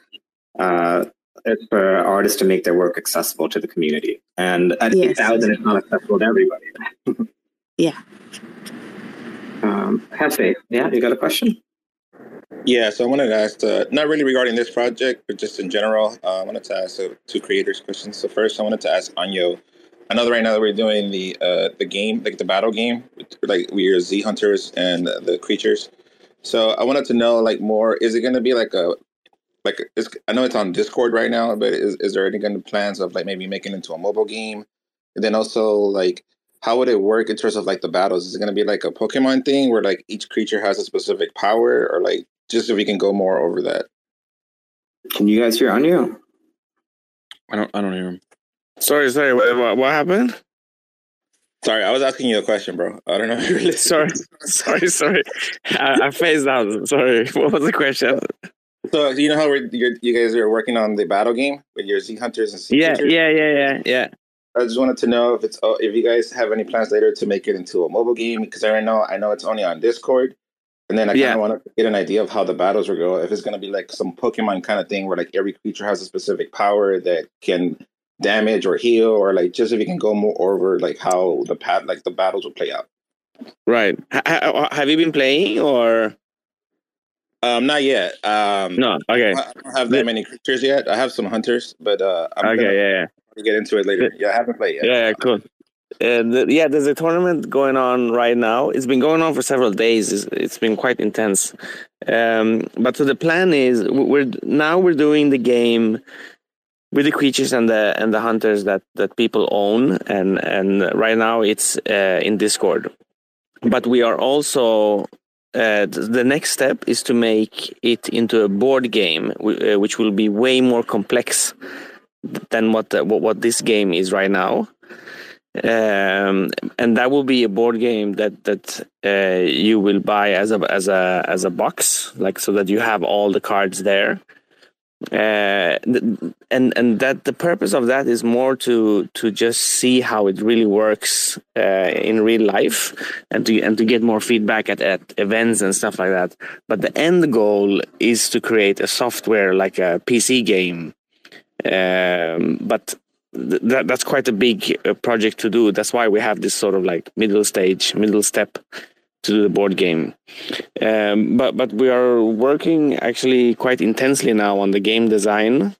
uh, it's for artists to make their work accessible to the community. And at yes. 8,000, it's not accessible to everybody. yeah. Um, Jefe, yeah, you got a question? Yeah, so I wanted to ask, uh, not really regarding this project, but just in general, uh, I wanted to ask uh, two creators questions. So first, I wanted to ask Anyo. I know that right now that we're doing the uh, the game, like the battle game, like we are Z hunters and the creatures. So I wanted to know, like, more. Is it going to be like a like I know it's on Discord right now, but is is there any kind of plans of like maybe making it into a mobile game? And then also like how would it work in terms of like the battles? Is it going to be like a Pokemon thing where like each creature has a specific power, or like just if we can go more over that? Can you guys hear Anyo? I don't. I don't hear him. Sorry, sorry. What, what happened? Sorry, I was asking you a question, bro. I don't know if you're listening. Sorry, sorry, sorry. I, I phased out. Sorry. What was the question? So you know how you guys are working on the battle game with your Z hunters and Z yeah, yeah, yeah, yeah, yeah. I just wanted to know if it's oh, if you guys have any plans later to make it into a mobile game because I know I know it's only on Discord, and then I kind of yeah. want to get an idea of how the battles will go. If it's going to be like some Pokemon kind of thing where like every creature has a specific power that can damage or heal, or like just if you can go more over like how the pat like the battles will play out. Right. H- have you been playing or? Um, not yet. Um, no. Okay. I don't have that many creatures yet. I have some hunters, but uh, I'm okay. Yeah, yeah. to get into it later. Yeah, I haven't played yet. Yeah, cool. Uh, the, yeah, there's a tournament going on right now. It's been going on for several days. it's, it's been quite intense. Um, but so the plan is we're now we're doing the game with the creatures and the and the hunters that that people own, and and right now it's uh, in Discord. But we are also uh, the next step is to make it into a board game, uh, which will be way more complex than what the, what this game is right now. Um, and that will be a board game that that uh, you will buy as a as a as a box, like so that you have all the cards there uh, and and that the purpose of that is more to to just see how it really works uh, in real life and to and to get more feedback at, at events and stuff like that. But the end goal is to create a software like a pc game. Um, but th- that, that's quite a big uh, project to do. That's why we have this sort of like middle stage middle step to do the board game. Um, but but we are working actually quite intensely now on the game design.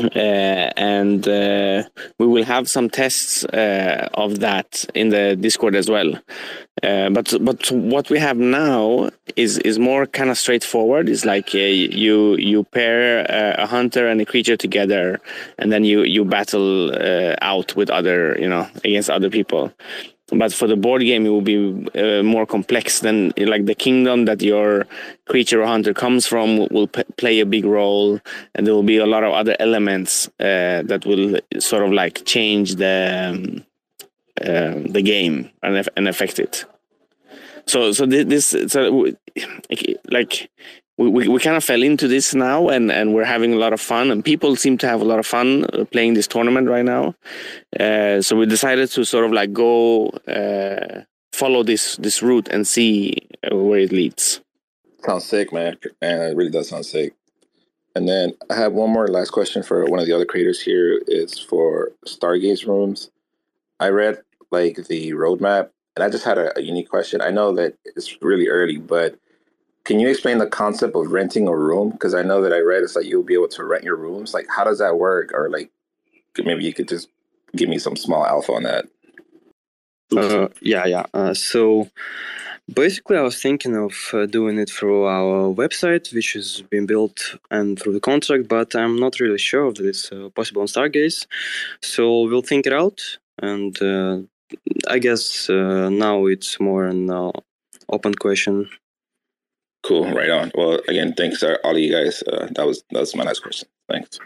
Uh, and uh, we will have some tests uh, of that in the Discord as well. Uh, but but what we have now is is more kind of straightforward. It's like uh, you you pair uh, a hunter and a creature together, and then you you battle out with other you know against other people but for the board game it will be uh, more complex than like the kingdom that your creature or hunter comes from will p- play a big role. And there will be a lot of other elements uh, that will sort of like change the um, uh, the game and, and affect it. So so this so like we, we, kind of fell into this now and, and we're having a lot of fun and people seem to have a lot of fun uh, playing this tournament right now. Uh, so we decided to sort of like go uh, follow this this route and see uh, where it leads. Sounds sick man. And it really does sound sick. And then i have one more last question for one of the other creators here. Is for stargaze rooms. I read like the roadmap and i just had a, a unique question. I know that it's really early but can you explain the concept of renting a room? Because I know that I read it's like you'll be able to rent your rooms. Like, how does that work? Or like, maybe you could just give me some small alpha on that. Uh, yeah, yeah. Uh, so basically, I was thinking of uh, doing it through our website, which is being built, and through the contract, but I'm not really sure if it's uh, possible on Stargaze. So we'll think it out, and uh, I guess uh, now it's more an open question Cool, right on. Well, again, thanks uh, all of you guys. Uh, that was that was my last question. Thanks.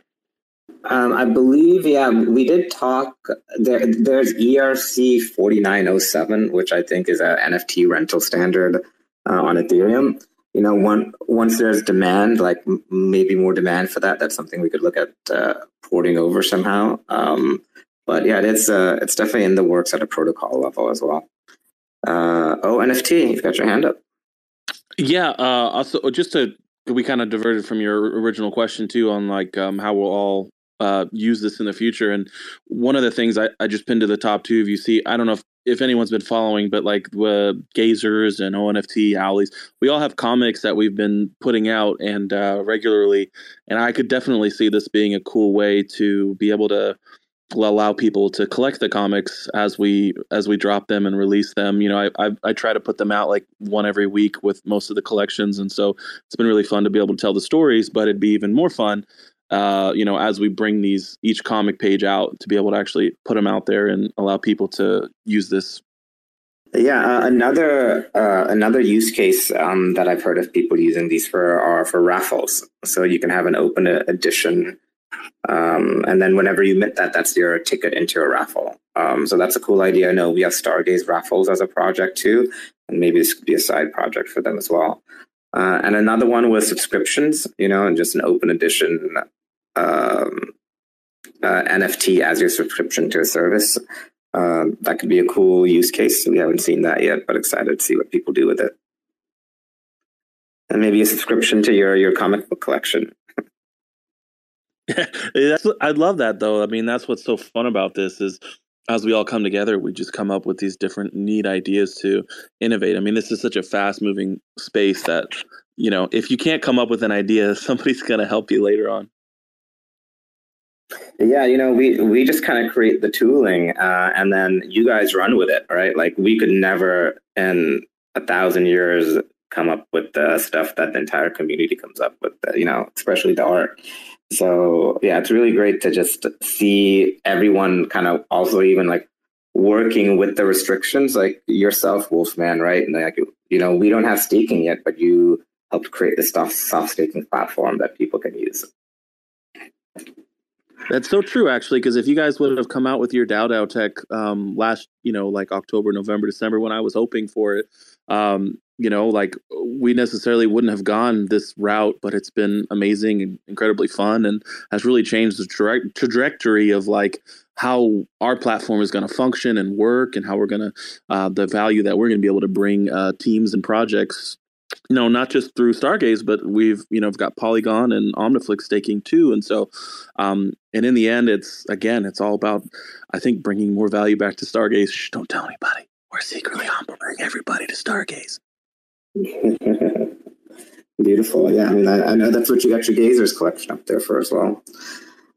Um, I believe, yeah, we did talk. There, there's ERC 4907, which I think is an NFT rental standard uh, on Ethereum. You know, one, once there's demand, like m- maybe more demand for that, that's something we could look at uh, porting over somehow. Um, but yeah, it's uh, it's definitely in the works at a protocol level as well. Uh, oh, NFT, you've got your hand up. Yeah. Uh, also, uh, just to we kind of diverted from your original question too on like um, how we'll all uh, use this in the future. And one of the things I, I just pinned to the top two of you see, I don't know if, if anyone's been following, but like the Gazers and ONFT Owlies, we all have comics that we've been putting out and uh, regularly. And I could definitely see this being a cool way to be able to allow people to collect the comics as we as we drop them and release them. You know, I, I, I try to put them out like one every week with most of the collections, and so it's been really fun to be able to tell the stories. But it'd be even more fun, uh, you know, as we bring these each comic page out to be able to actually put them out there and allow people to use this. Yeah, uh, another uh, another use case um, that I've heard of people using these for are for raffles. So you can have an open edition um, and then whenever you mint that, that's your ticket into a raffle. Um, so that's a cool idea. I know we have Stargaze raffles as a project too, and maybe this could be a side project for them as well. Uh, and another one was subscriptions, you know, and just an open edition um, uh, NFT as your subscription to a service. Uh, that could be a cool use case. We haven't seen that yet, but excited to see what people do with it. And maybe a subscription to your your comic book collection. That's I love that though. I mean, that's what's so fun about this is as we all come together, we just come up with these different neat ideas to innovate. I mean, this is such a fast moving space that, you know, if you can't come up with an idea, somebody's going to help you later on. Yeah, you know, we we just kind of create the tooling, uh, and then you guys run with it, right? Like we could never in a thousand years come up with the stuff that the entire community comes up with, you know, especially the art. So yeah, it's really great to just see everyone kind of also even like working with the restrictions, like yourself, Wolfman, right? And like you know, we don't have staking yet, but you helped create this soft, soft staking platform that people can use. That's so true, actually, because if you guys would have come out with your DAO DAO tech um, last, you know, like October, November, December, when I was hoping for it, um, you know, like we necessarily wouldn't have gone this route, but it's been amazing and incredibly fun and has really changed the tra- trajectory of like how our platform is going to function and work and how we're going to, uh, the value that we're going to be able to bring uh, teams and projects you know, not just through Stargaze, but we've, you know, got Polygon and Omniflix staking too. And so, um, and in the end, it's, again, it's all about, I think, bringing more value back to Stargaze. Shh, don't tell anybody. We're secretly onboarding everybody to Stargaze. Beautiful. Yeah. I mean, I, I, know that's what you got your Gazers collection up there for as well.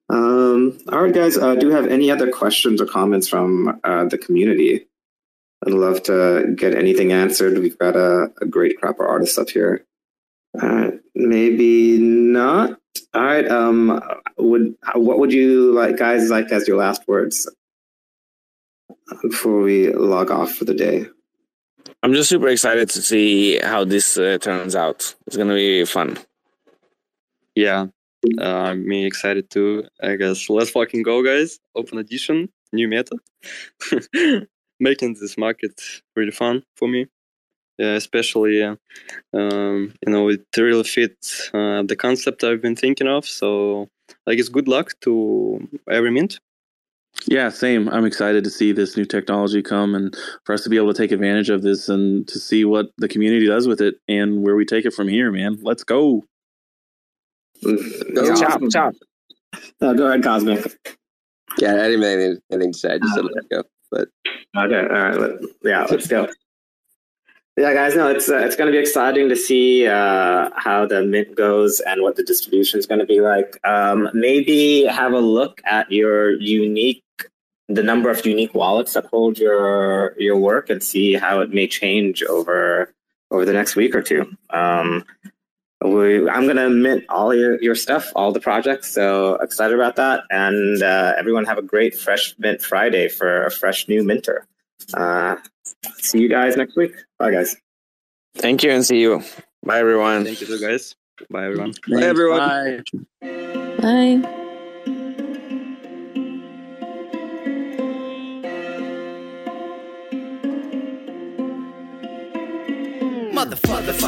Um, all right, guys. Uh, do you have any other questions or comments from uh, the community? I'd love to get anything answered. We've got a, a great crop of artists up here. Uh, maybe not. All right. Um, would what would you like, guys, like as your last words before we log off for the day? I'm just super excited to see how this uh, turns out. It's gonna be fun. Yeah, uh, me excited too. I guess let's fucking go, guys. Open edition, new meta. making this market really fun for me. Uh, especially, uh, um, you know, it really fits uh, the concept I've been thinking of. So, I guess good luck to every mint. Yeah, same. I'm excited to see this new technology come and for us to be able to take advantage of this and to see what the community does with it and where we take it from here, man. Let's go. go chop, chop. No, go ahead, Cosmic. Yeah, I didn't have anything, anything to say. I just said uh, let go. But okay, all right, let, yeah, let's go. Yeah, guys, no, it's uh, it's going to be exciting to see uh, how the mint goes and what the distribution is going to be like. Um, maybe have a look at your unique, the number of unique wallets that hold your your work, and see how it may change over over the next week or two. Um, we, I'm going to mint all your, your stuff, all the projects. So excited about that. And uh, everyone have a great Fresh Mint Friday for a fresh new minter. Uh, see you guys next week. Bye, guys. Thank you and see you. Bye, everyone. Thank you, guys. Bye, everyone. Bye, everyone. Bye. Bye.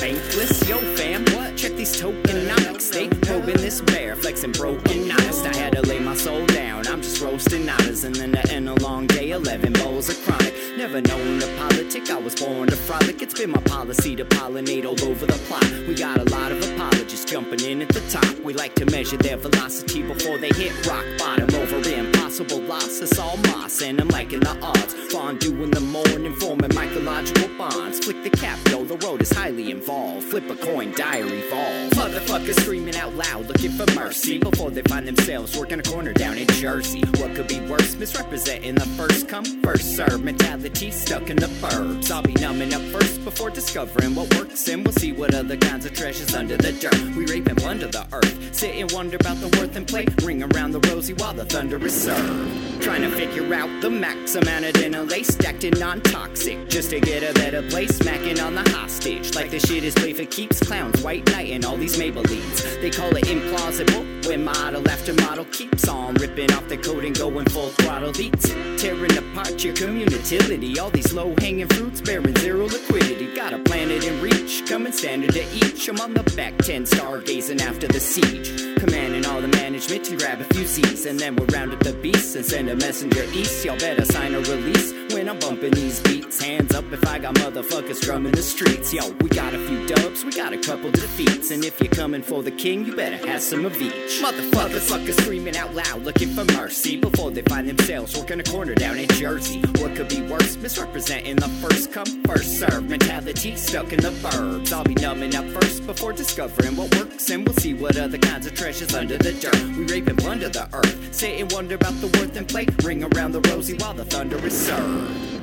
bankless. Yo, fam, what? Check these tokenomics. They probing this bear, flexing broken honest. I had to lay my soul down. I'm just roasting honors, and then to end a long day, 11 bowls of chronic. Never known to politic, I was born to frolic. It's been my policy to pollinate all over the plot. We got a lot of apologists jumping in at the top. We like to measure their velocity before they hit rock bottom over impossible loss. It's all moss, and I'm liking the odds. Fondue in the morning, forming mycological bonds. Flick the cap, yo, the road is highly involved. Flip a coin, diary falls. Motherfuckers screaming out loud, looking for mercy before they find themselves working a corner down in Jersey. What could be worse? Misrepresenting the first come, first serve mentality stuck in the burbs. I'll be numbing up first before discovering what works, and we'll see what other kinds of treasures under the dirt. We rape and plunder the earth, sit and wonder about the worth and play. Ring around the rosy while the thunder is served. Trying to figure out the max amount of dinner lace stacked in non toxic just to get a better place. Smacking on the hostage like the shit is play for keeps. Clowns, white knight, and all these Maybellines. They call it implausible when model after model keeps on ripping off the coat and going full throttle beats. Tearing apart your community. All these low hanging fruits bearing zero liquidity. Got a planet in reach, coming standard to each. I'm on the back 10, stargazing after the siege. Commanding management to grab a few Z's. And then we'll round up the beasts and send a messenger east. Y'all better sign a release when I'm bumping these beats. Hands up if I got motherfuckers drumming the streets. Yo, we got a few dubs, we got a couple defeats. And if you're coming for the king, you better have some of each. Motherfuckers, fuckers screaming out loud, looking for mercy before they find themselves working a corner down in Jersey. What could be worse? Misrepresenting the first come, first serve mentality stuck in the burbs. I'll be numbing up first before discovering what works, and we'll see what other kinds of treasures under the dirt. We rape and plunder the earth, sit and wonder about the worth and play. Ring around the rosy while the thunder is served.